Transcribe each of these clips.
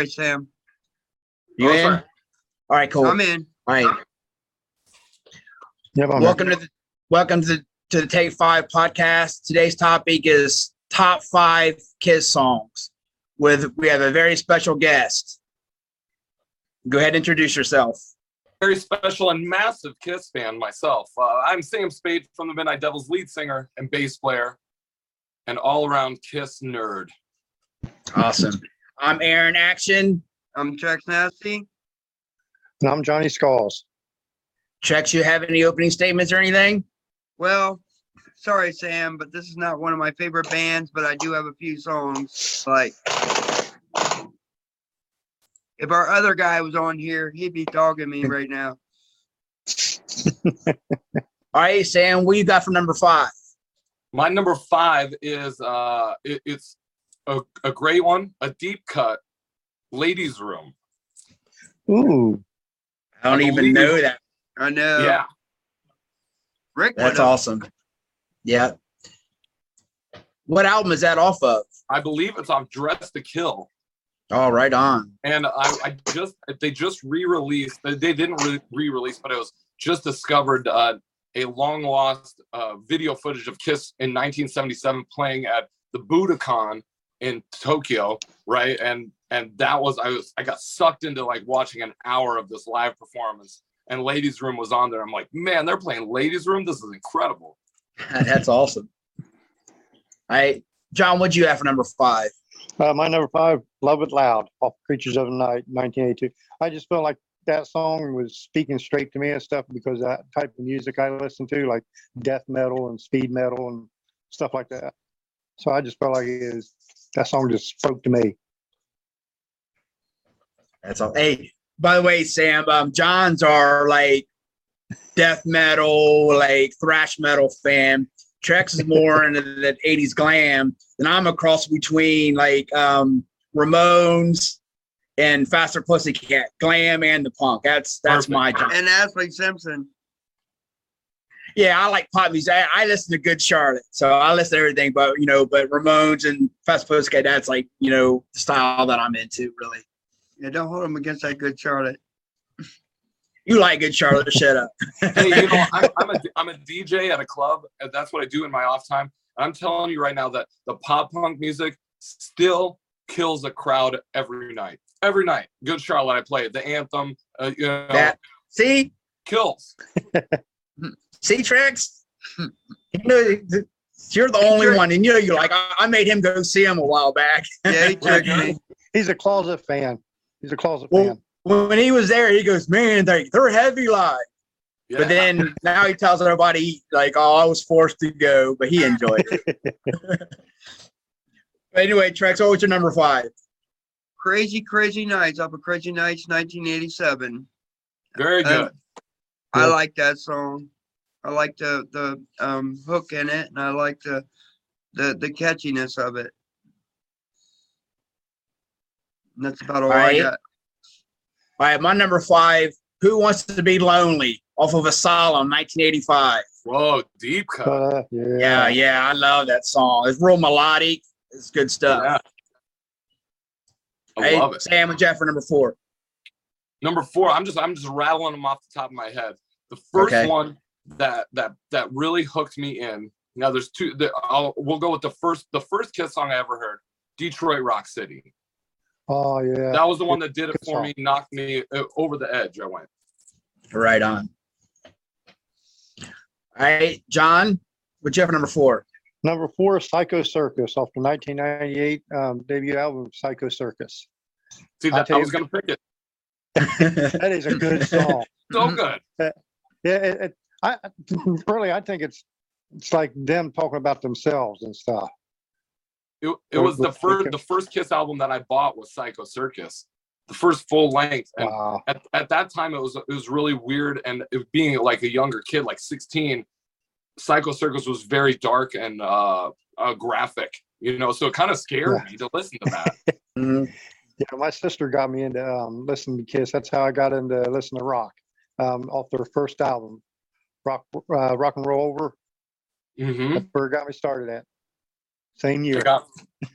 right, Sam. You Oh, in? All right, cool. I'm in. All right. Yep, I'm Welcome to the welcome to the, to the Take Five podcast. Today's topic is top five Kiss songs. With we have a very special guest. Go ahead, and introduce yourself. Very special and massive Kiss fan myself. Uh, I'm Sam Spade from the Midnight Devils, lead singer and bass player, and all around Kiss nerd. Awesome. I'm Aaron Action. I'm Jack Nasty. and I'm Johnny Skulls. Checks, you have any opening statements or anything? Well, sorry, Sam, but this is not one of my favorite bands, but I do have a few songs. Like, if our other guy was on here, he'd be dogging me right now. All right, Sam, what you got for number five? My number five is uh, it, it's a, a great one, a deep cut, ladies' room. Ooh, I don't I even know that. I know. yeah, Rick. That's awesome. Yeah. What album is that off of? I believe it's off Dress to Kill. Oh, right on. and I, I just they just re-released they they didn't re- re-release but it was just discovered uh, a long lost uh, video footage of kiss in 1977 playing at the budokan in tokyo right and and that was i was i got sucked into like watching an hour of this live performance and ladies room was on there i'm like man they're playing ladies room this is incredible That's awesome. All right, John, what'd you have for number five? uh, my number five, "Love It Loud" off "Creatures of the Night" 1982. I just felt like that song was speaking straight to me and stuff because that type of music I listen to, like death metal and speed metal and stuff like that. So I just felt like it is, that song just spoke to me. That's all. Hey, by the way, Sam, um, John's are like death metal, like thrash metal fan. Trex is more into that 80s glam, and I'm a cross between like um Ramones and Faster Pussycat, glam and the punk. That's that's Perfect. my John. And Ashlee Simpson. Yeah, I like pop music. I, I listen to Good Charlotte, so I listen to everything. But you know, but Ramones and Fast Pussycat, that's like you know the style that I'm into. Really, Yeah, don't hold him against that good Charlotte. you like Good Charlotte? Shut up. hey, you know, I'm, I'm, a, I'm a DJ at a club, and that's what I do in my off time. I'm telling you right now that the pop punk music still kills a crowd every night. Every night. Good Charlotte, I play. The anthem, uh, you know, That see, kills. see tricks. you know, you're the only Trick. one, and you know, you're like, I, I made him go see him a while back. Yeah, he tricked me. He's a closet fan. He's a closet Well, fan. when he was there, he goes, "Man, they they're heavy live." Yeah. But then now he tells everybody like, "Oh, I was forced to go," but he enjoyed it. but anyway, Trex, what was your number five? Crazy, crazy nights off of Crazy Nights 1987. very Uh, good. I like that song. I like the the um, hook in it, and I like the the the catchiness of it. And that's about all Alright. I got. All right, my number five. Who wants to be lonely? Off of Asylum, 1985. Whoa, deep cut. Uh, yeah. Yeah, yeah, I love that song. It's real melodic. It's good stuff. Yeah. I Hey, love it. Sam and Jeff for number four. Number four, I'm just I'm just rattling them off the top of my head. The first Okay. one that that that really hooked me in. Now there's two. The, I'll, we'll go with the first the first Kiss song I ever heard, Detroit Rock City. Oh yeah. That was the one that did it Good for song. me, knocked me uh, over the edge. I went. Right on. All right, John, what you have number four? Number four, Psycho Circus off the 1998 um, debut album, Psycho Circus. See, I'll that, tell I was gonna pick it. That is a good song. So good. Yeah, it, it, I I- really I think it's it's like them talking about themselves and stuff. It, it was the first the first Kiss album that I bought was Psycho Circus, the first full length. And Wow. at, at that time it was it was really weird and it, being like a younger kid like 16 psycho circus was very dark and uh, uh graphic you know so it kind of scared Yeah. me to listen to that Mhm. Yeah, my sister got me into um, listening to Kiss. That's how I got into listening to rock um, off their first album, Rock uh, Rock and Roll Over. hmm That's where it got me started at. Same year. got,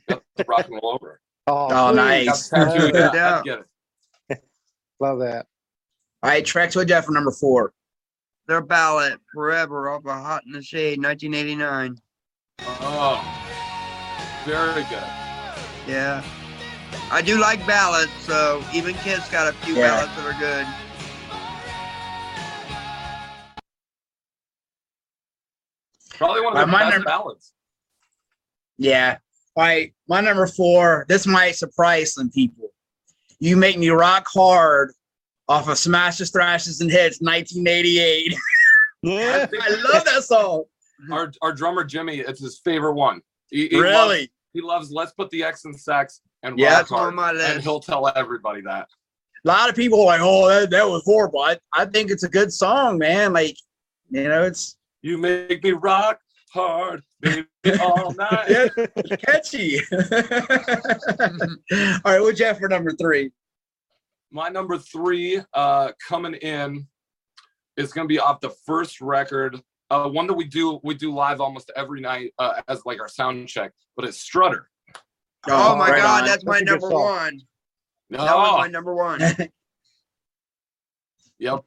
got the rock and roll over Oh, Oh, sweet. nice. Got tattooed, No yeah. I get it. Love that. All right, track to a you have for number four? Their ballot forever off of Hot in the Shade, 1989. Oh, very good. Yeah. I do like ballads, so even Kiss got a few Yeah. ballads that are good. Probably one of the my best number- ballads. Yeah. All right, my number four. This might surprise some people. You make me rock hard off of Smashes, Thrashes, and Hits, 1988. Yeah. I love that song. Our our drummer Jimmy, it's his favorite one. He, he really? Loves, he loves "Let's Put the X in Sex" and Yeah, "Rock Hard," my and he'll tell everybody that. A lot of people are like, "Oh, that, that was horrible." I, I think it's a good song, man. Like, you know, it's You make me rock hard, baby, all night. yeah, catchy. All right, what'd you have for number three? My number three, uh, coming in, is going to be off the first record. Uh, one that we do we do live almost every night uh, as like our sound check, but it's Strutter. Oh, my right God, on. that's my That's a good number song. one. That was Oh, my number one. Yep.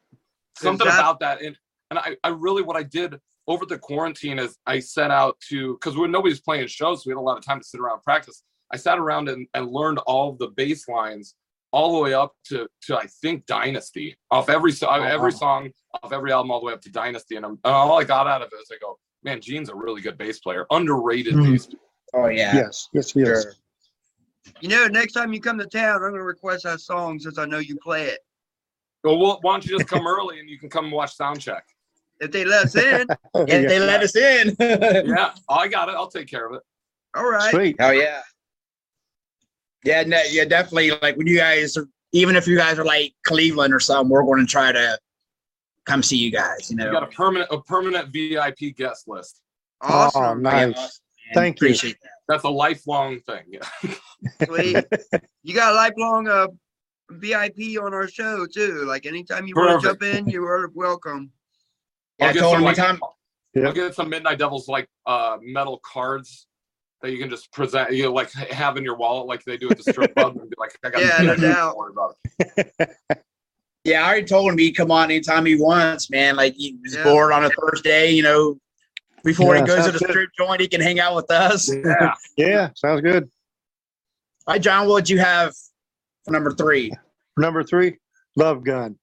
Something that- about that. And and I, I really what I did over the quarantine is I set out to because when nobody's playing shows, so we had a lot of time to sit around and practice. I sat around and, and learned all of the bass lines all the way up to to I think Dynasty off every so- every wow. song off every album all the way up to Dynasty. And, I'm, and all I got out of it is I go, man, Gene's a really good bass player, underrated Mhm. bass. Oh yeah, Yes. Yes. Yes. sure. You know, next time you come to town, I'm going to request that song since I know you play it. Well, well, why don't you just come early and you can come and watch sound check? If they let us in, if they let us in. Yeah, I got it. I'll take care of it. all right. Sweet. Oh yeah. Yeah, no, yeah, definitely. Like when you guys, are, even if you guys are like Cleveland or something, we're going to try to come see you guys. You know, You got a permanent a permanent VIP guest list. Awesome. Oh, nice. Man, Thank you. That. That's a lifelong thing. Yeah. Sweet. you got a lifelong uh, VIP on our show too. Like anytime you want to jump in, you are welcome. Yeah, I I'll get some, like, time. Yeah. I'll get some Midnight Devils like uh metal cards that you can just present, you know, like have in your wallet, like they do at the strip club, and be like, I got Yeah, no doubt. Worry about it. Yeah, I already told him he'd come on anytime he wants, man. Like he was Yeah. bored on a Thursday, you know, before Yeah, he goes to sounds the good. strip joint, he can hang out with us. Yeah. Yeah. Sounds good. right, John, what would you have for number three? Number three, Love Gun.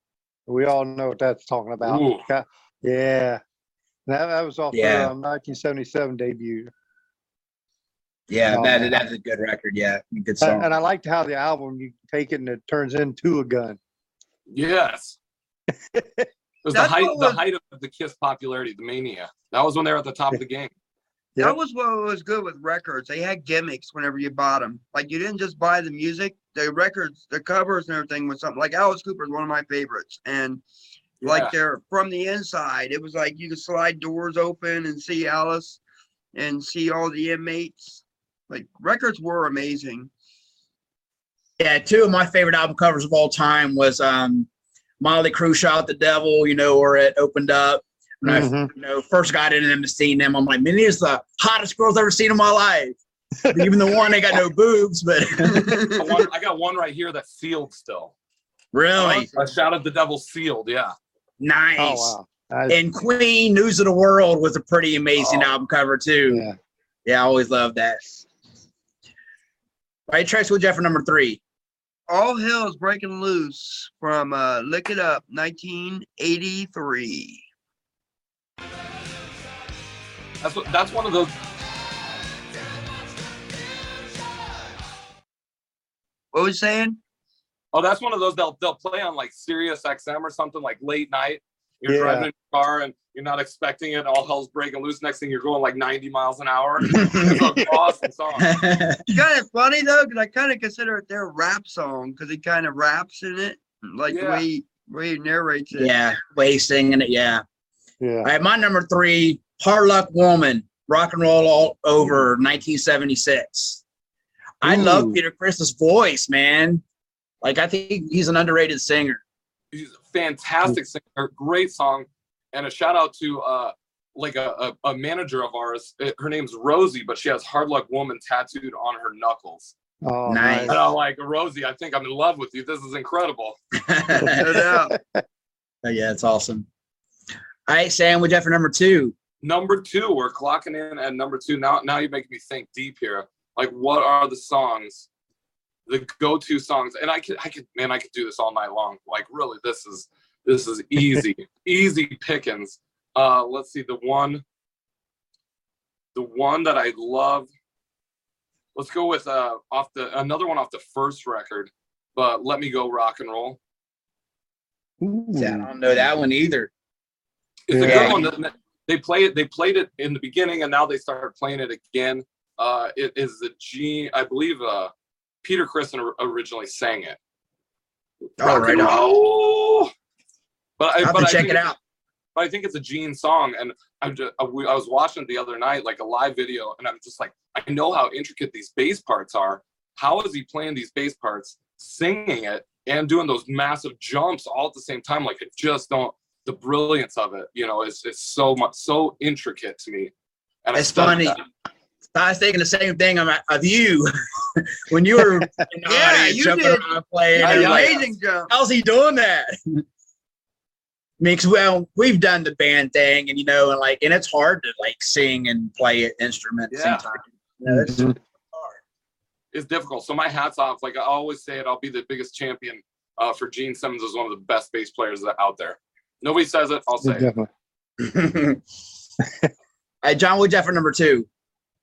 We all know what that's talking about. Ooh. Yeah. Yeah. That, that was off Yeah. the um, 1977 debut. Yeah, Oh, that, that's a good record. Yeah, good And, song. and I liked how the album you take it and it turns into a gun. Yes. It was the height what the height of the Kiss popularity, the mania. That was when they were at the top of the game. Yep. That was what was good with records. They had gimmicks whenever you bought them. Like you didn't just buy the music, the records, the covers, and everything was something. Like Alice Cooper is one of my favorites, and Yeah. like they're from the inside. It was like you could slide doors open and see Alice, and see all the inmates. Like records were amazing. Yeah, two of my favorite album covers of all time was um Motley Crue Shot the Devil, you know, where it opened up. When I Mhm. you know, first got into them to seeing them, I'm like, man, these are the hottest girls I've ever seen in my life. Even the one they got no boobs, but I, got one right here that's sealed still. really A shout out the devil sealed, yeah. Nice. Oh, wow. And Queen News of the World was a pretty amazing Oh. album cover too. yeah. Yeah, I always loved that. All right, Trace, what'd you have for number three? all hell's breaking loose from uh, Lick It Up, 1983. That's what that's one of those What was he saying? Oh, that's one of those they'll they'll play on like Sirius XM or something like late night. You're Yeah. driving in your car and you're not expecting it. All hell's breaking loose. Next thing you're going like 90 miles an hour. It's an awesome song. It's kind of funny though, because I kind of consider it their rap song because he kind of raps in it, like the Yeah. way he, way he narrates it. yeah, way singing it. Yeah. Yeah. All right, my number three, Hard Luck Woman, Rock and Roll All Over, 1976. I love Peter Criss's voice, man. Like, I think he's an underrated singer. He's a fantastic singer, great song, and a shout out to uh like a, a, a manager of ours. Uh, Her name's Rosie, but she has Hard Luck Woman tattooed on her knuckles. Oh, Nice. And I'm like, Rosie, I think I'm in love with you. This is incredible. No doubt. Oh, yeah, it's awesome. All right, Sam, what'd you have for number two? Number two, we're clocking in at number two. Now, now you make me think deep here. Like, what are the songs, the go-to songs? And I could, I could, man, I could do this all night long. Like, really, this is this is easy, easy pickings. Uh, let's see, the one, the one that I love. Let's go with uh off the another one off the first record, but let me go rock and roll. Ooh. I don't know that one either. It's a good one. They play it. They played it in the beginning, and now they started playing it again. Uh, it is the G. I believe uh, Peter Christen or- originally sang it. Oh, right on. But I, I'll but I check think it it's- out. But I think it's a Gene song, and I'm just I we- I was watching it the other night, like a live video, and I'm just like, I know how intricate these bass parts are. How is he playing these bass parts, singing it, and doing those massive jumps all at the same time? Like, it just don't. The brilliance of it, you know, is is so much so intricate to me. And It's funny. that. I was thinking the same thing of, of you when you were in the Yeah, audience you jumping did. around playing. Yeah, and like, Amazing jump. how's he doing that? Mix well, we've done the band thing, and you know, and like, and it's hard to like sing and play an instrument at the Yeah. same time. You know, it's Mhm. hard. It's difficult. So my hats off. Like I always say it, I'll be the biggest champion uh, for Gene Simmons as one of the best bass players out there. Nobody says it. I'll say it. Definitely. John, what'd you have for number two?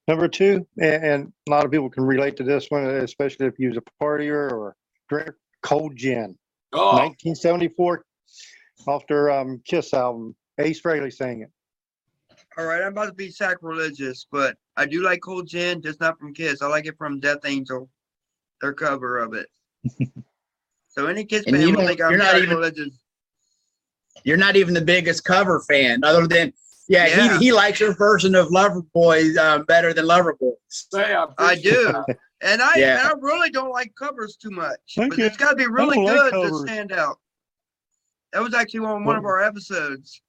Number two, and, and a lot of people can relate to this one, especially if you was a partier or drink cold gin. Oh, 1974, off their um, Kiss album. Ace Frehley sang it. All right, I'm about to be sacrilegious, but I do like Cold Gin, just not from Kiss. I like it from Death Angel, their cover of it. so any Kiss And fan you will think I'm you're not even- sacrilegious. You're not even the biggest cover fan, other than yeah, Yeah. He, he likes your version of Loverboy uh, better than Loverboy. say I, I do. that. And I, Yeah. and I really don't like covers too much. But Okay. it's got to be really don't like good to stand out. That was actually on one of our episodes.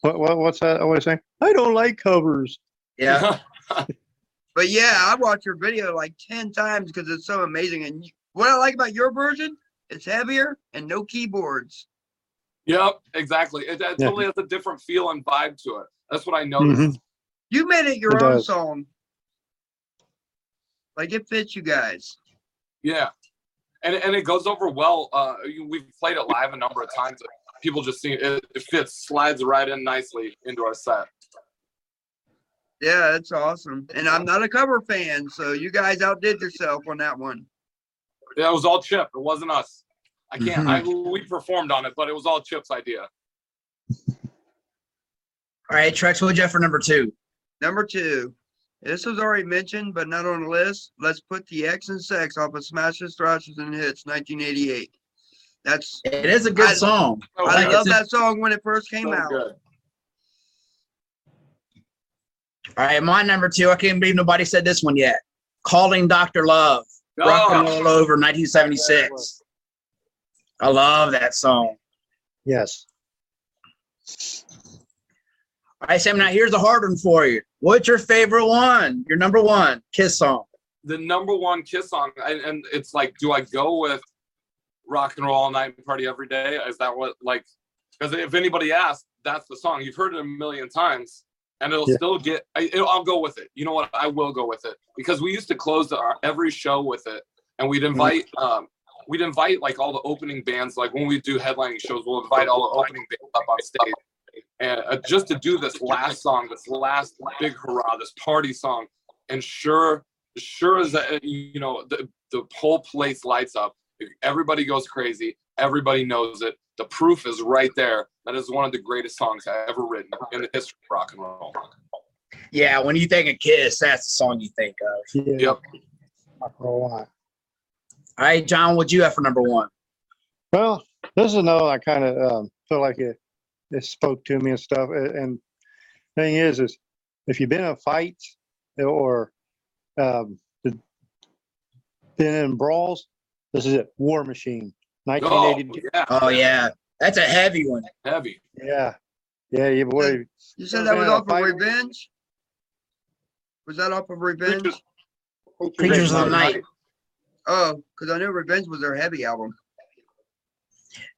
What, what what's that? What I say? I don't like covers. Yeah, But yeah, I watched your video like 10 times because it's so amazing. And you- what I like about your version, it's heavier and no keyboards. Yep, exactly. It, it Yeah. totally has a different feel and vibe to it. That's what I noticed. Mhm. You made it your It own does. song. Like it fits you guys. Yeah, and and it goes over well. Uh, we've played it live a number of times. People just see it. It fits, slides right in nicely into our set. Yeah, that's awesome. And I'm not a cover fan, so you guys outdid yourself on that one. Yeah, it was all Chip. It wasn't us. I can't. I, we performed on it, but it was all Chip's idea. All right, Trex, what'd you have for number two? Number two. This was already mentioned, but not on the list. Let's put the X and Sex off of Smashes, Thrashes, and Hits, 1988. That's It is a good I- song. Oh, I love that song when it first came so out. good. All right, my number two. I can't believe nobody said this one yet. Calling Dr. Love, Rock and Oh, Roll Over, 1976. I love that song. Yes. All right, Sam. Now here's a hard one for you. What's your favorite one? Your number one Kiss song. the number one Kiss song, and, and it's like, do I go with "Rock and Roll All Night and Party Every Day"? Is that what like? Because if anybody asks, that's the song. You've heard it a million times, and it'll Yeah. still get. I, it'll, I'll go with it. You know what? I will go with it because we used to close our every show with it, and we'd invite. Um, we'd invite like all the opening bands. Like when we do headlining shows, we'll invite all the opening bands up on stage, and uh, just to do this last song, this last big hurrah, this party song, and sure sure as that you know the, the whole place lights up everybody goes crazy everybody knows it the proof is right there that is one of the greatest songs i've ever written in the history of rock and roll Yeah, when you think of Kiss, that's the song you think of. Yeah. Yep. Rock and roll on. All right, John, what'd you have for number one? Well, this is another I kind of um, feel like it it spoke to me and stuff. And thing is, is if you've been in fights or um, been in brawls, this is it. War Machine, oh 1982. yeah Oh yeah, that's a heavy one. heavy Yeah, yeah, yeah, boy. You said that was off of Revenge? Was that off of Revenge? Creatures- Creatures of the Night. Oh, because I knew Revenge was their heavy album.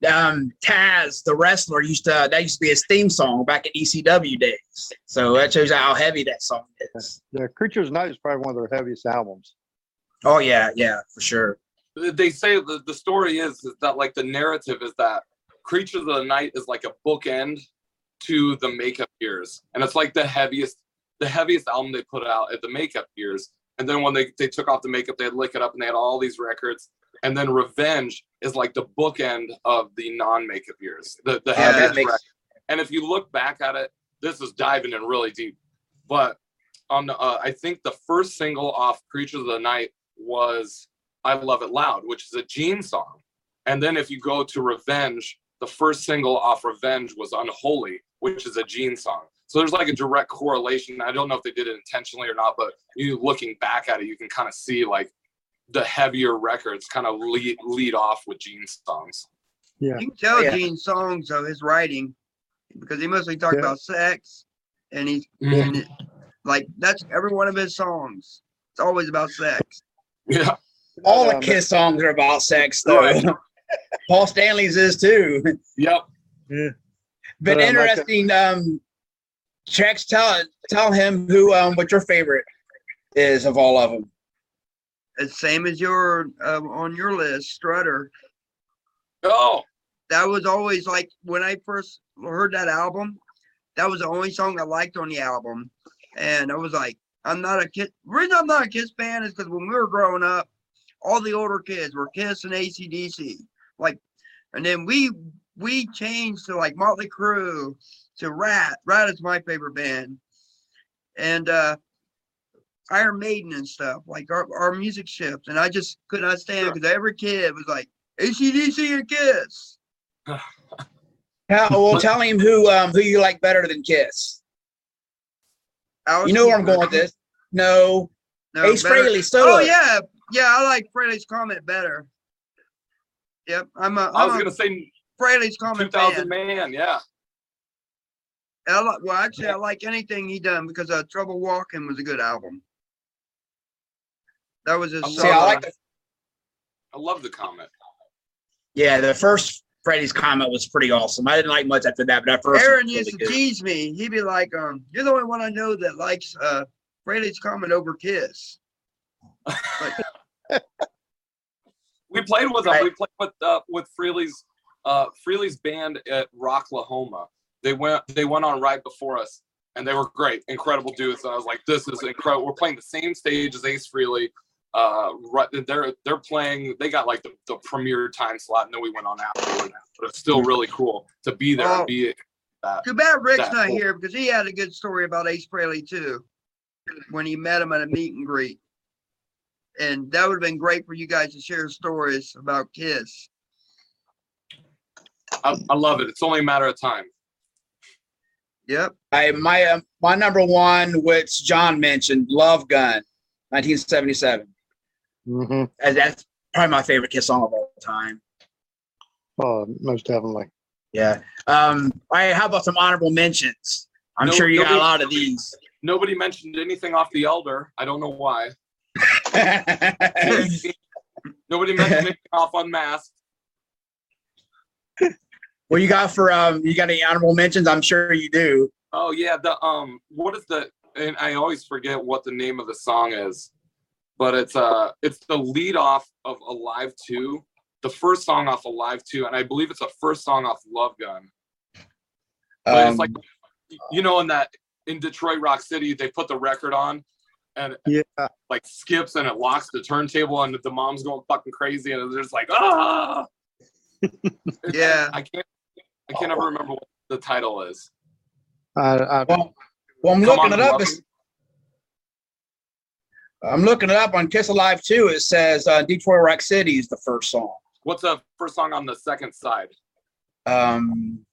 Um, Taz, the wrestler, used to that used to be his theme song back in ECW days. So that shows you how heavy that song is. The Creatures of the Night is probably one of their heaviest albums. Oh yeah, yeah, for sure. they say the, the story is, is that like the narrative is that creatures of the night is like a bookend to the makeup years and it's like the heaviest the heaviest album they put out at the makeup years and then when they, they took off the makeup they'd lick it up and they had all these records and then revenge is like the bookend of the non-makeup years the, the Yeah, heaviest makes- record. and if you look back at it this is diving in really deep but on the, uh, i think the first single off creatures of the night was I Love It Loud, which is a Gene song. And then if you go to Revenge, the first single off Revenge was Unholy, which is a Gene song. So there's like a direct correlation. I don't know if they did it intentionally or not, but you looking back at it, you can kind of see like the heavier records kind of lead lead off with Gene songs. Yeah. You can tell Yeah. Gene's songs of his writing because he mostly talked Yeah. about sex, and he's Mhm. and it, like that's every one of his songs. It's always about sex. Yeah. All the Um, Kiss songs are about sex, though. Right. Paul Stanley's is too. Yep. But But, um, like- interesting. Um, Trex, tell tell him who um what your favorite is of all of them. It's same as your uh, on your list, Strutter. Oh, That was always like when I first heard that album. That was the only song I liked on the album, and I was like, I'm not a kid. Reason I'm not a Kiss fan is because when we were growing up, all the older kids were Kiss and ACDC. Like, and then we we changed to like Motley Crue, to Ratt. Ratt is my favorite band, and uh Iron Maiden and stuff. Like our, our music shifts, and I just could not stand because every kid was like ACDC and Kiss. Tell, well, tell him who um who you like better than Kiss. Alice You know where I'm going with this. No, No, Ace better- Frehley solo. Oh yeah, yeah. I like Frehley's Comet better. Yep, I'm a, I was I'm gonna say Frehley's Comet 2000 fan. man. Yeah. I like, well, actually, I like anything he done because uh, Trouble Walking was a good album. That was his. I'm See, I like the I love the Comet. yeah the first Frehley's Comet was pretty awesome. I didn't like much after that, but that first Aaron was used really to good. tease me. He'd be like, "Um, you're the only one I know that likes uh Frehley's Comet over Kiss." We played with them. Right. We played with uh, with Frehley's uh, Frehley's band at Rocklahoma. They went they went on right before us, and they were great, incredible dudes. And I was like, this is incredible. We're playing the same stage as Ace Frehley. Uh, right, they're they're playing. They got like the, the premier time slot, and then we went on afterward. But it's still really cool to be there and be that. Too bad Rick's not cool. here because he had a good story about Ace Frehley too, when he met him at a meet and greet. And that would have been great for you guys to share stories about Kiss. I, I love it. It's only a matter of time. Yep. I my um, my number one, which John mentioned, Love Gun, 1977. hmm And that's probably my favorite Kiss song of all time. Oh, most definitely. Yeah. Um. All right. How about some honorable mentions? I'm No- sure you got a lot of these. Nobody mentioned anything off the Elder. I don't know why. Nobody mentioned anything off Unmasked. What you got for um? You got any honorable mentions? I'm sure you do. Oh yeah, the um, what is the? And I always forget what the name of the song is, but it's uh, it's the lead off of Alive Two, the first song off Alive Two, and I believe it's the first song off Love Gun. But it's like, Um, you know, in that in Detroit Rock City, they put the record on, and Yeah. like skips and it locks the turntable, and the mom's going fucking crazy, and it's just like ah. Yeah. I can't. I can't ever remember what the title is. I, I, well, well, I'm Come looking on, it up. I'm looking it up on Kiss Alive 2. It says uh, Detroit Rock City is the first song. What's the first song on the second side? Um,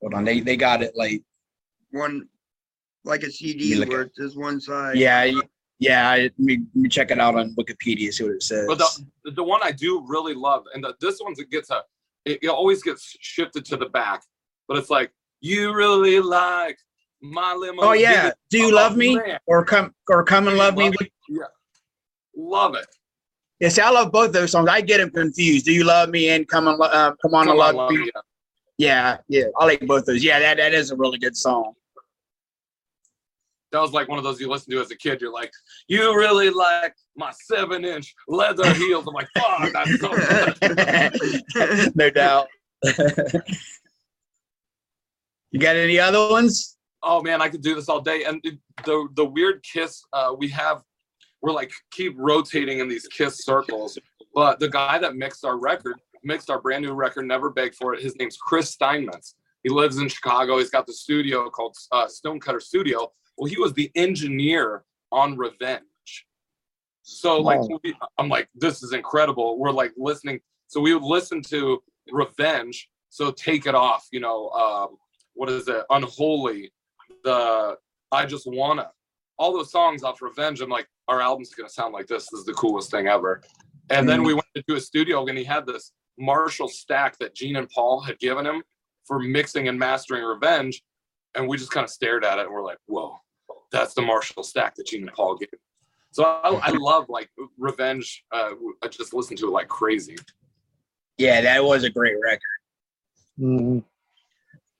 hold on, they they got it like One, like a CD look where it's just one side. Yeah, yeah. I- Let me, let me check it out on Wikipedia. See what it says. But the the one I do really love, and the, this one's it gets a, it, it always gets shifted to the back, but it's like you really like my limo. oh yeah, do you Oh, love me man. or come or come and love me? Love Yeah. Love it. Yeah, see, I love both those songs. I get them confused. Do you love me and come on, uh, come on, Come on, love, love me? ya. Yeah, yeah, I like both those. Yeah, that that is a really good song. That was like one of those you listen to as a kid. You're like, you really like my seven inch leather heels. I'm like, fuck, that's so good. no doubt. you got any other ones? oh man, I could do this all day. And the the weird kiss uh, we have, we're like keep rotating in these kiss circles. But the guy that mixed our record, mixed our brand new record, never begged for it. His name's Chris Steinmetz. He lives in Chicago. He's got the studio called uh, Stonecutter Studio. Well, he was the engineer on Revenge. So like, Wow. we- I'm like, this is incredible. We're like listening. So we would listen to Revenge. So take it off. You know, um, what is it? Unholy. The I just wanna. All those songs off Revenge. I'm like, our album's gonna sound like this. This is the coolest thing ever. And then we went into a studio and he had this Marshall stack that Gene and Paul had given him for mixing and mastering Revenge. And we just kind of stared at it and we're like, whoa, that's the Marshall stack that Gene and Paul gave. So I, I love like Revenge. Uh, I just listen to it like crazy. Yeah, that was a great record. Mhm.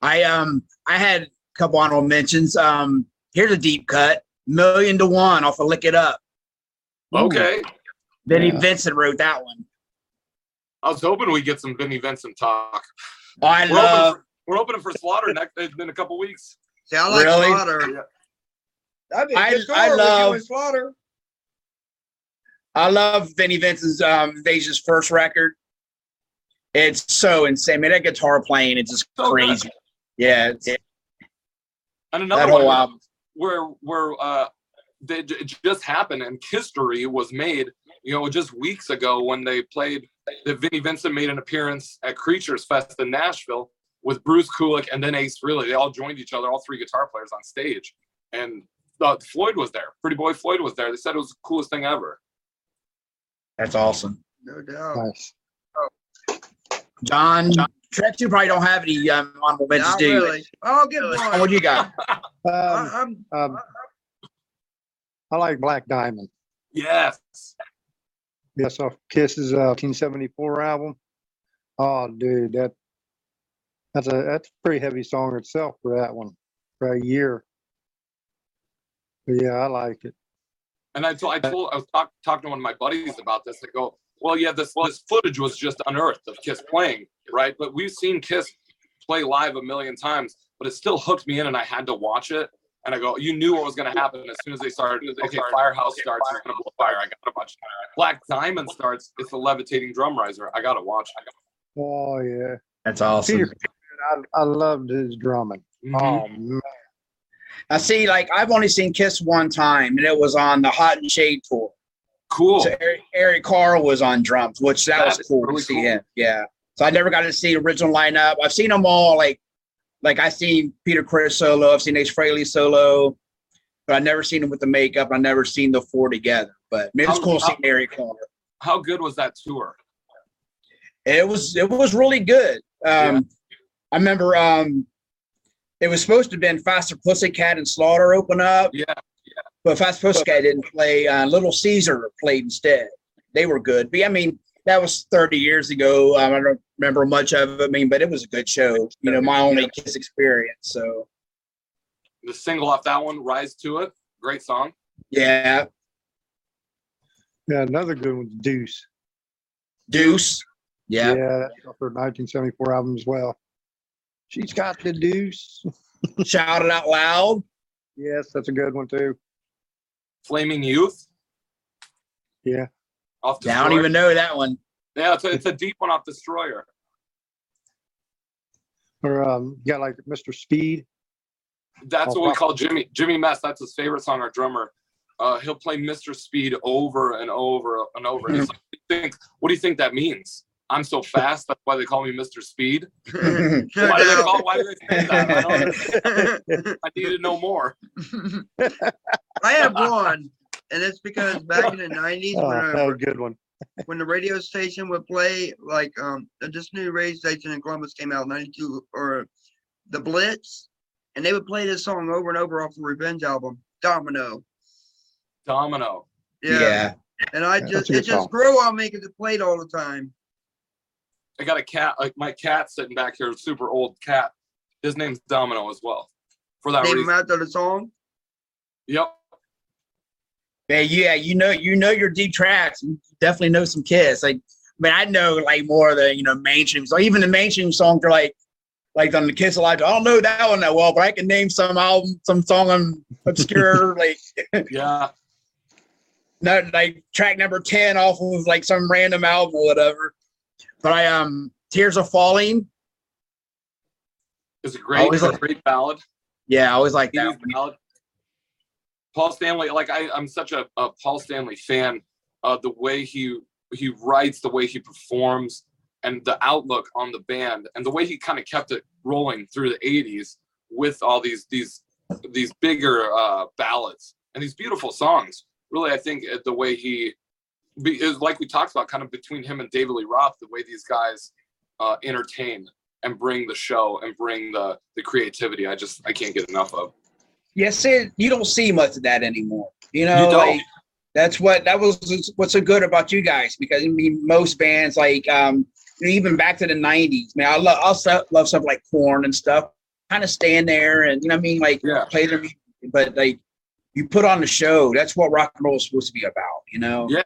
I um I had a couple honorable mentions. Um, here's a deep cut, million to one off of Lick It Up. Okay. Vinnie Yeah. Vincent wrote that one. I was hoping we get some Vinnie Vincent talk. Oh, I We're, love. open, for, we're opening for Slaughter next in a couple weeks. Yeah, I like Really? Slaughter. That'd be a I- good I score with you love- Slaughter. I love Vinnie Vincent's um Invasion's first record. It's so insane. I mean, that guitar playing, it's just So good. crazy. Yeah, it's, And another one album. where where uh, they, it just happened and history was made. You know, just weeks ago when they played, that Vinnie Vincent made an appearance at Creatures Fest in Nashville with Bruce Kulick and then Ace Frehley. They all joined each other, all three guitar players on stage, and uh, Floyd was there. Pretty Boy Floyd was there. They said it was the coolest thing ever. That's awesome. No doubt. Nice. John, Trek, you probably don't have any um, honorable mentions, do you? really. I'll get What do you got? Um, I, I'm um, I like Black Diamond. Yes. Yes, off Kiss's uh, 1974 album. Oh, dude, that that's a that's a pretty heavy song itself for that one for a year. But yeah, I like it. And I told, I uh, told, I was talk, talking to one of my buddies about this. I go, well, yeah, this this footage was just unearthed of Kiss playing, right? But we've seen Kiss play live a million times, but it still hooked me in, and I had to watch it. And I go, you knew what was going to happen as soon as they started. Okay, Firehouse starts, it's going to blow fire. I got to watch. it. Black Diamond starts, it's the levitating drum riser. I got to watch. it. Oh yeah, That's awesome. Peter, I, I loved his drumming. Mhm. Oh man, I see. Like I've only seen Kiss one time, and it was on the Hot and Shade tour. cool. So Eric, Eric Carr was on drums, which that was cool really to see cool. him. Yeah. So I never got to see the original lineup. I've seen them all. Like, like I seen Peter Criss solo. I've seen Ace Frehley solo, but I never seen them with the makeup. I never seen the four together. But it was How- cool how- seeing Eric Carr. How good was that tour? It was it was really good. Um, Yeah. I remember um, it was supposed to have been Faster Pussycat and Slaughter open up, Yeah. but Faster Pussycat didn't play. Uh, Little Caesar played instead. They were good. But I mean, that was 30 years ago. Um, I don't remember much of it. I mean, but it was a good show. You know, my only Kiss experience. So The single off that one, Rise to It, great song. yeah, yeah, another good one, Deuce. Deuce. Yeah. that's off her 1974 album as well. She's got the Deuce. Shout it out loud. Yes, that's a good one too. Flaming Youth. Yeah. Off Yeah, I don't even know that one. Yeah, it's a, it's a deep one off Destroyer. Or um, you got like Mr. Speed. That's what we wow. call Jimmy Jimmy Mess. That's his favorite song. Our drummer. Uh, he'll play Mr. Speed over and over and over. He's like, what, do you think, what do you think that means? I'm so fast. That's why they call me Mr. Speed. Why do they call? Why do they say that? I, don't. I need to know more. I have one, and it's because back in the nineties Oh, when, that was a good one. when the radio station would play like um this new radio station in Columbus came out ninety two or the Blitz, and they would play this song over and over off the Revenge album, Domino. Domino. Yeah. yeah. And I just it just song. grew on me because it played all the time. I got a cat, like my cat sitting back here, super old cat. His name's Domino as well. For that Name reason. after the song. Yep. Yeah, yeah, you know, you know your deep tracks. You definitely know some Kiss. Like, I mean, I know like more of the you know mainstream. So even the mainstream songs are like, like on the Kiss Alive. I don't know that one that well, but I can name some album, some song on obscure like Yeah. no like track number ten off of like some random album or whatever. But I um, Tears are Falling. It's a great, Always like- great ballad. Yeah, I always like that. ballad. Paul Stanley, like I, I'm such a, a Paul Stanley fan. Uh, the way he he writes, the way he performs, and the outlook on the band, and the way he kind of kept it rolling through the '80s with all these these these bigger uh, ballads and these beautiful songs. Really, I think uh, the way he is like we talked about, kind of between him and David Lee Roth, the way these guys uh, entertain and bring the show and bring the the creativity. I just I can't get enough of. Yes, it, you don't see much of that anymore. You know, You like that's what that was what's so good about you guys because I mean most bands like um even back to the nineties. Man, I love I also love stuff like Korn and stuff. Kind of stand there and you know what I mean like Yeah. play their music, but like you put on the show. That's what rock and roll is supposed to be about. You know. Yeah.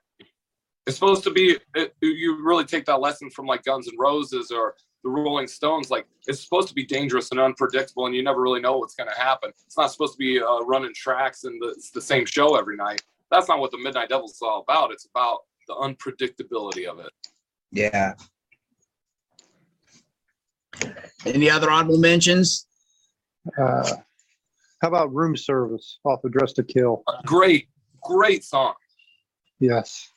It's supposed to be. It, you really take that lesson from like Guns and Roses or the Rolling Stones. Like it's supposed to be dangerous and unpredictable, and you never really know what's going to happen. It's not supposed to be uh, running tracks and the, it's the same show every night. That's not what the Midnight Devils is all about. It's about the unpredictability of it. Yeah. Any other honorable mentions? Uh, how about room service off of Dress to Kill? Great, great song. Yes.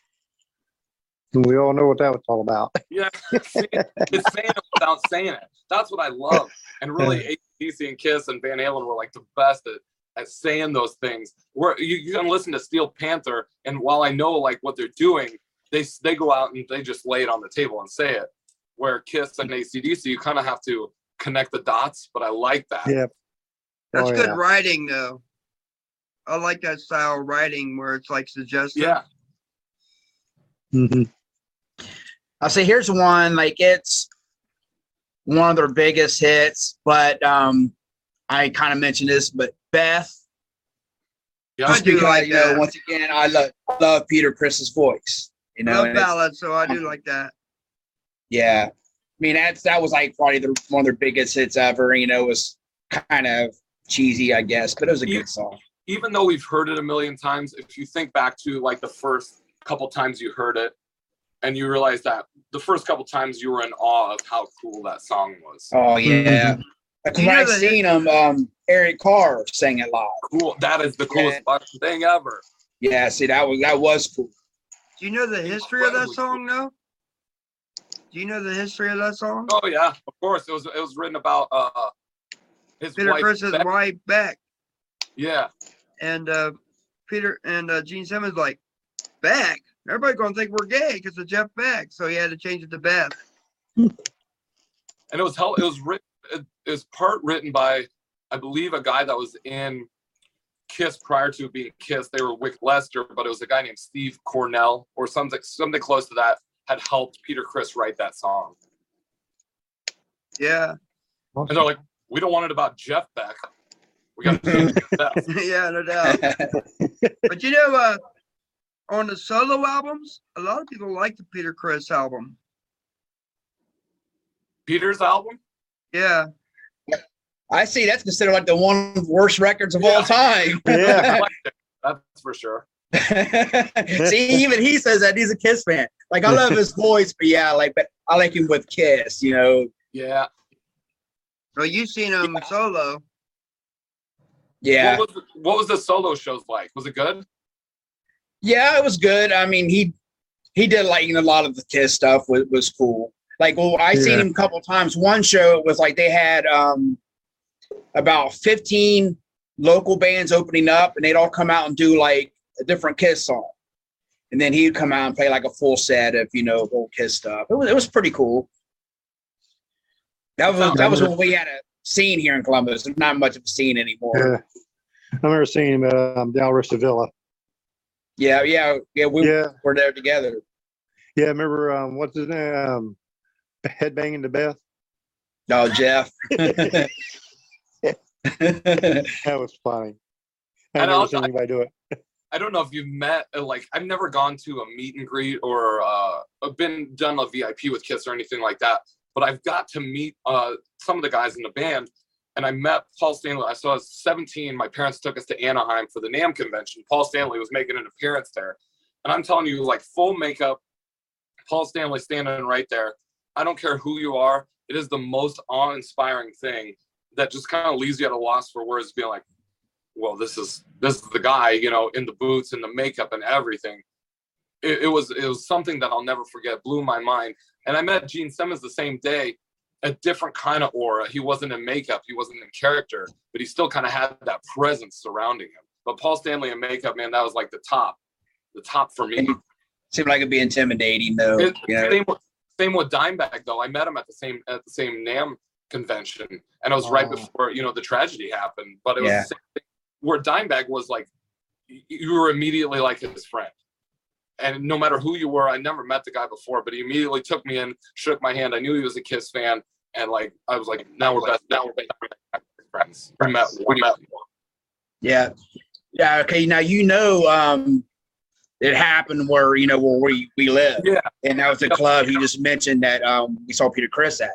And we all know what that was all about. Yeah, it's saying it without saying it. That's what I love. And really, ACDC and Kiss and Van Halen were like the best at, at saying those things. Where you, you can listen to Steel Panther, and while I know like what they're doing, they they go out and they just lay it on the table and say it. Where Kiss and ACDC, you kind of have to connect the dots. But I like that. Yeah. That's Oh, good yeah. writing though. I like that style of writing where it's like suggestive. Yeah. hmm I'll say here's one like it's one of their biggest hits, but um I kind of mentioned this, but Beth. Yeah. Just because like you know, once again, I love love Peter Criss's voice. You know, love ballads, so I do like that. yeah. I mean that's that was like probably the, one of their biggest hits ever. You know, it was kind of cheesy, I guess, but it was a Yeah. good song. even though we've heard it a million times, if you think back to like the first couple times you heard it, and you realize that the first couple times you were in awe of how cool that song was. Oh yeah. Like You when know I the- seen him, um, Eric Carr sang it live. Cool. That is the coolest fucking thing ever. Yeah, see that was that was cool. Do you know the history of that Incredibly song though? Do you know the history of that song? Oh yeah, of course. It was it was written about uh his Peter wife. Criss's Beck. wife Beck Yeah. and uh Peter and uh, Gene Simmons like Beck. Everybody gonna think we're gay because of Jeff Beck, so he had to change it to Beth. And it was hell it was written it, it was part written by I believe a guy that was in Kiss prior to being Kiss. They were with Lester, but it was a guy named Steve Cornell or something something close to that had helped Peter Criss write that song. Yeah, And they're like, we don't want it about Jeff Beck. We got to change it to Beth. yeah, no doubt. But you know, uh, on the solo albums, a lot of people like the Peter Criss album. Peter's album. Yeah, I see that's considered like the one of the worst records of all time. Yeah. I liked it. That's for sure. see, even he says that he's a Kiss fan. Like I love his voice, but yeah, like but I like him with Kiss, you know. Yeah. well, you've seen him solo. Yeah. What was, the, what was the solo shows like? Was it good? Yeah, it was good. I mean, he he did like you know, a lot of the Kiss stuff was, was cool. Like, well, I seen him a couple times. One show it was like they had um about fifteen local bands opening up, and they'd all come out and do like a different Kiss song, and then he'd come out and play like a full set of you know old Kiss stuff. It was it was pretty cool. That was that was when we had a scene here in Columbus. There's not much of a scene anymore. Yeah. I remember seeing him at um, Dalrymple Villa. Yeah, yeah, yeah. We Yeah, were there together. yeah. Remember um, what's his name? Um, headbanging to Beth. No, Jeff. That was funny. I've And never I'll- seen anybody do it. I don't know if you've met uh, like I've never gone to a meet and greet or uh been done a VIP with Kiss or anything like that, but I've got to meet uh some of the guys in the band and I met Paul Stanley. I saw I was 17. My parents took us to Anaheim for the NAMM convention. Paul Stanley was making an appearance there. And I'm telling you, like full makeup, Paul Stanley standing right there. I don't care who you are, it is the most awe-inspiring thing that just kind of leaves you at a loss for words, being like, well, this is this is the guy, you know, in the boots and the makeup and everything. It, it was it was something that I'll never forget. Blew my mind. And I met Gene Simmons the same day, a different kind of aura. He wasn't in makeup, he wasn't in character, but he still kind of had that presence surrounding him. But Paul Stanley in makeup, man, that was like the top, the top for me. Seemed like it'd be intimidating though. It- you know? same, with, same with Dimebag though. I met him at the same at the same NAMM convention, and it was right Oh. before you know the tragedy happened. But it was Yeah. the same thing, where Dimebag was like, you were immediately like his friend. And no matter who you were, I never met the guy before, but he immediately took me in, shook my hand. I knew he was a Kiss fan, and like I was like, now we're best, now we're best friends. We met, we met. Yeah. Yeah. Okay. Now you know um it happened where you know where we we live. Yeah. And that was the club he just mentioned that um we saw Peter Criss at.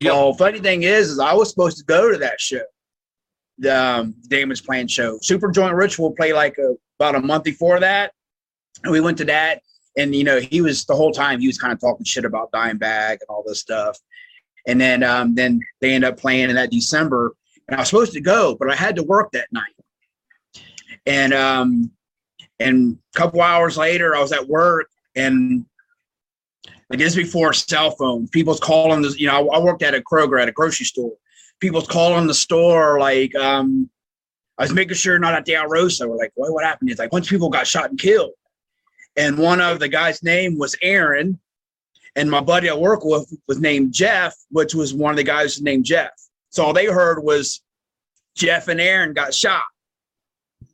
Yep. Well, funny thing is, is I was supposed to go to that show, the um, Damageplan show. Superjoint Ritual play like a, about a month before that, and we went to that. And you know, he was the whole time he was kind of talking shit about Dimebag and all this stuff. And then um, then they end up playing in that December, and I was supposed to go, but I had to work that night. And um, and a couple hours later, I was at work, and like this before cell phones, people's calling this. You know, I, I worked at a Kroger at a grocery store. People's calling the store like, um, I was making sure not at the Alrosa. We're like, what, what happened? It's like once people got shot and killed, and one of the guys' name was Aaron, and my buddy I work with was named Jeff, which was one of the guys named Jeff. So all they heard was Jeff and Aaron got shot.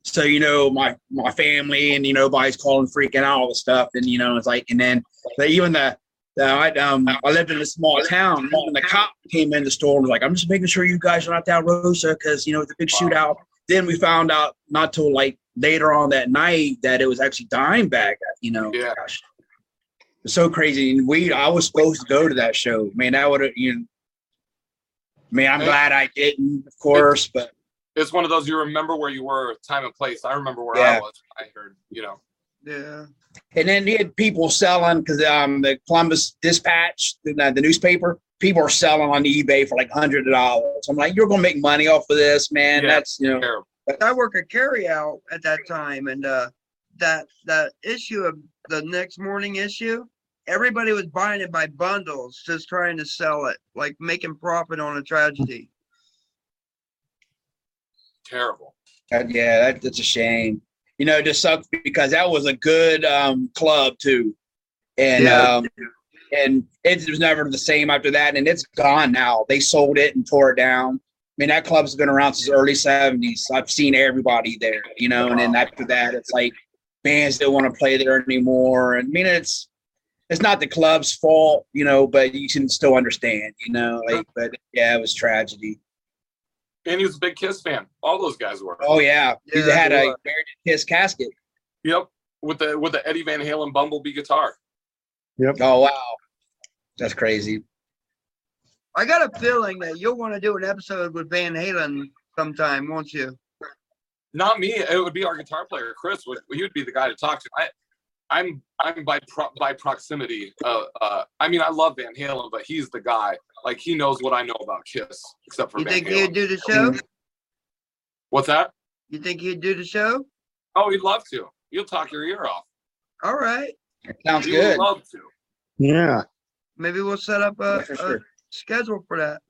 So you know, my my family and you know, everybody's calling, freaking out, all the stuff, and you know, it's like, and then they, even the, I um I lived in a small town, and the cop came in the store and was like, I'm just making sure you guys are not down Rosa because you know it's a big shootout. Then we found out not till like later on that night that it was actually Dimebag. You know, Yeah. gosh, it's so crazy. And we, I was supposed to go to that show. Man, that would have you know. Man, I'm Hey. glad I didn't, of course, but It's one of those you remember where you were, time and place. I remember where Yeah. I was. I heard, you know. Yeah. And then you had people selling because um, the Columbus Dispatch, the, the newspaper, people are selling on eBay for like hundred dollars. I'm like, you're gonna make money off of this, man. Yeah. That's you know, Terrible. I work a carry out at that time and uh that that issue of the next morning issue, everybody was buying it by bundles, just trying to sell it, like making profit on a tragedy. Terrible. that- yeah, that, that's a shame. You know, it just sucks because that was a good um, club too, and Yeah. um, and it was never the same after that. And it's gone now. They sold it and tore it down. I mean, that club's been around since the early '70s. I've seen everybody there, you know. And then after that, it's like bands don't want to play there anymore. And I mean, it's it's not the club's fault, you know, but you can still understand, you know. Like, but yeah, it was tragedy. And he was a big Kiss fan. All those guys were. Oh yeah, he had they a were. buried in his casket. Yep. With the with the Eddie Van Halen Bumblebee guitar. Yep. Oh wow, that's crazy. I got a feeling that you'll want to do an episode with Van Halen sometime, won't you? Not me. It would be our guitar player, Chris. Would he would be the guy to talk to? I, I'm I'm by pro, by proximity. Uh, uh, I mean, I love Van Halen, but he's the guy. Like he knows what I know about Kiss, except for You Van think Halen. he'd do the show? What's that? You think he'd do the show? Oh, he'd love to. You'll talk your ear off. All right. Sounds He good. would love to. Yeah. Maybe we'll set up a, For a sure. Schedule for that.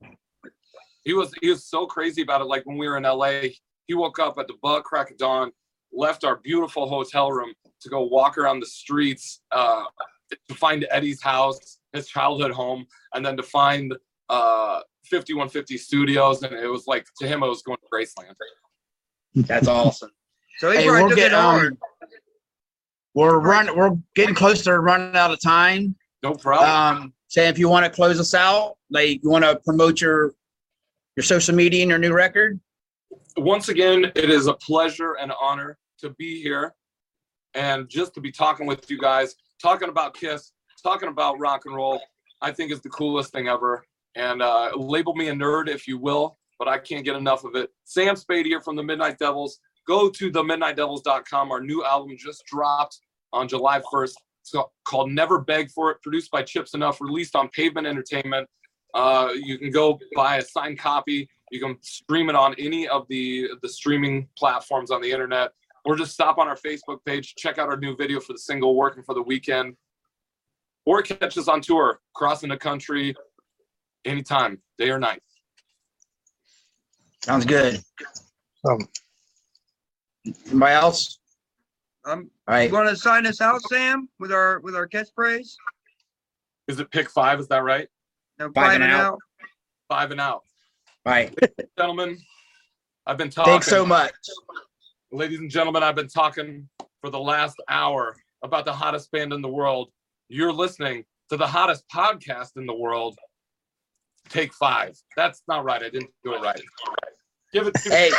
He was he was so crazy about it. Like when we were in LA, he woke up at the bug crack of dawn, left our beautiful hotel room to go walk around the streets uh, to find Eddie's house, his childhood home, and then to find uh, 5150 Studios. And it was like to him, it was going to Graceland. That's awesome. So he Hey, we'll took get um, we're running. We're getting close to running out of time. No problem. Um, Sam, if you want to close us out, like you want to promote your your social media and your new record. Once again, it is a pleasure and honor to be here and just to be talking with you guys, talking about Kiss, talking about rock and roll. I think is the coolest thing ever. And uh, label me a nerd if you will, but I can't get enough of it. Sam Spade here from the Midnight Devils. Go to themidnightdevils.com. Our new album just dropped on July 1st. It's called Never Beg for It, produced by Chip Z'Nuff, released on Pavement Entertainment. Uh, you can go buy a signed copy. You can stream it on any of the the streaming platforms on the internet, or just stop on our Facebook page, check out our new video for the single "Working for the Weekend," or catch us on tour, crossing the country, anytime, day or night. Sounds good. Um, Anybody else? Um, All you right. want to sign us out, Sam, with our with our catchphrase? Is it pick five? Is that right? No, Five and and out. out. Five and out, All right. gentlemen. I've been talking. Thanks so much. ladies and gentlemen, I've been talking for the last hour about the hottest band in the world. You're listening to the hottest podcast in the world. Take five. That's not right. I didn't do it right. Give it to Hey.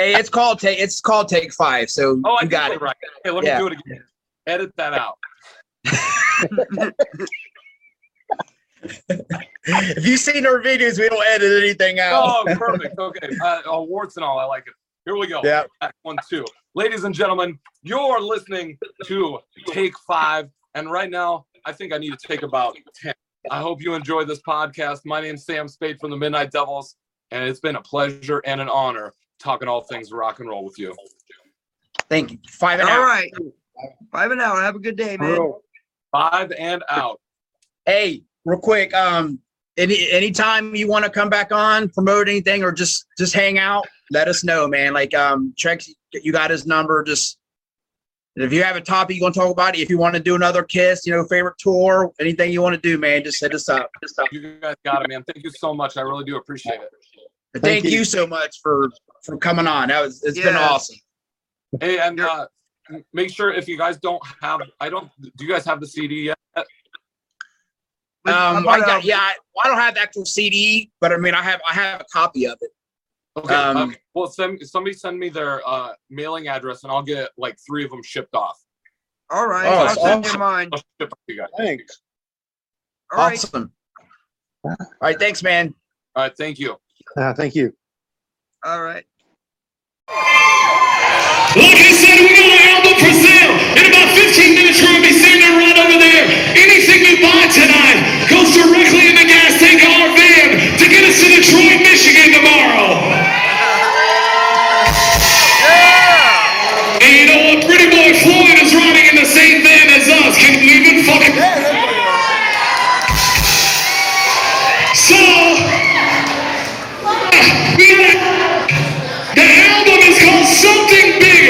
Hey, it's called take. It's called take five. So Oh, I you got it it. right. Hey, let me Yeah. do it again. Edit that out. If you've seen our videos, we don't edit anything out. Oh, perfect. Okay. Uh, warts and all. I like it. Here we go. Yeah. One, two. Ladies and gentlemen, you're listening to Take Five. And right now, I think I need to take about 10. I hope you enjoy this podcast. My name's Sam Spade from the Midnight Devils, and it's been a pleasure and an honor talking all things rock and roll with you. Thank you. Five and All out. right. Five and out. Have a good day, man. Five and out. Hey, real quick. Um, any anytime you want to come back on, promote anything, or just just hang out, let us know, man. Like um, Trex, you got his number. Just if you have a topic you want to talk about, if you want to do another kiss, you know, favorite tour, anything you want to do, man, just hit us up. Just up. You guys got it, man. Thank you so much. I really do appreciate it. Thank, Thank you. you. so much for for coming on. That was it's been awesome. Hey, and uh, make sure if you guys don't have, I don't, do you guys have the CD yet? Um, I got yeah. I, I don't have the actual CD, but I mean, I have I have a copy of it. Okay. Um, um, well, send somebody send me their uh, mailing address, and I'll get like three of them shipped off. All right. Oh, I'll that's send you awesome. mine. I'll ship you guys. Thanks. All right. Awesome. All right, thanks, man. All right. Thank you. Uh, thank you. All right. Like I said, we got an album for sale. In about 15 minutes, we're going to be sitting there right over there. Anything you buy tonight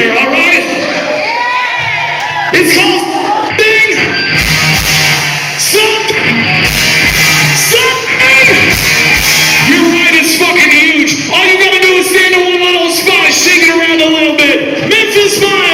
here, all right? It's called Thing Something Something You're right, it's fucking huge. All you gotta do is stand in one little spot, shake it around a little bit. Memphis Mind!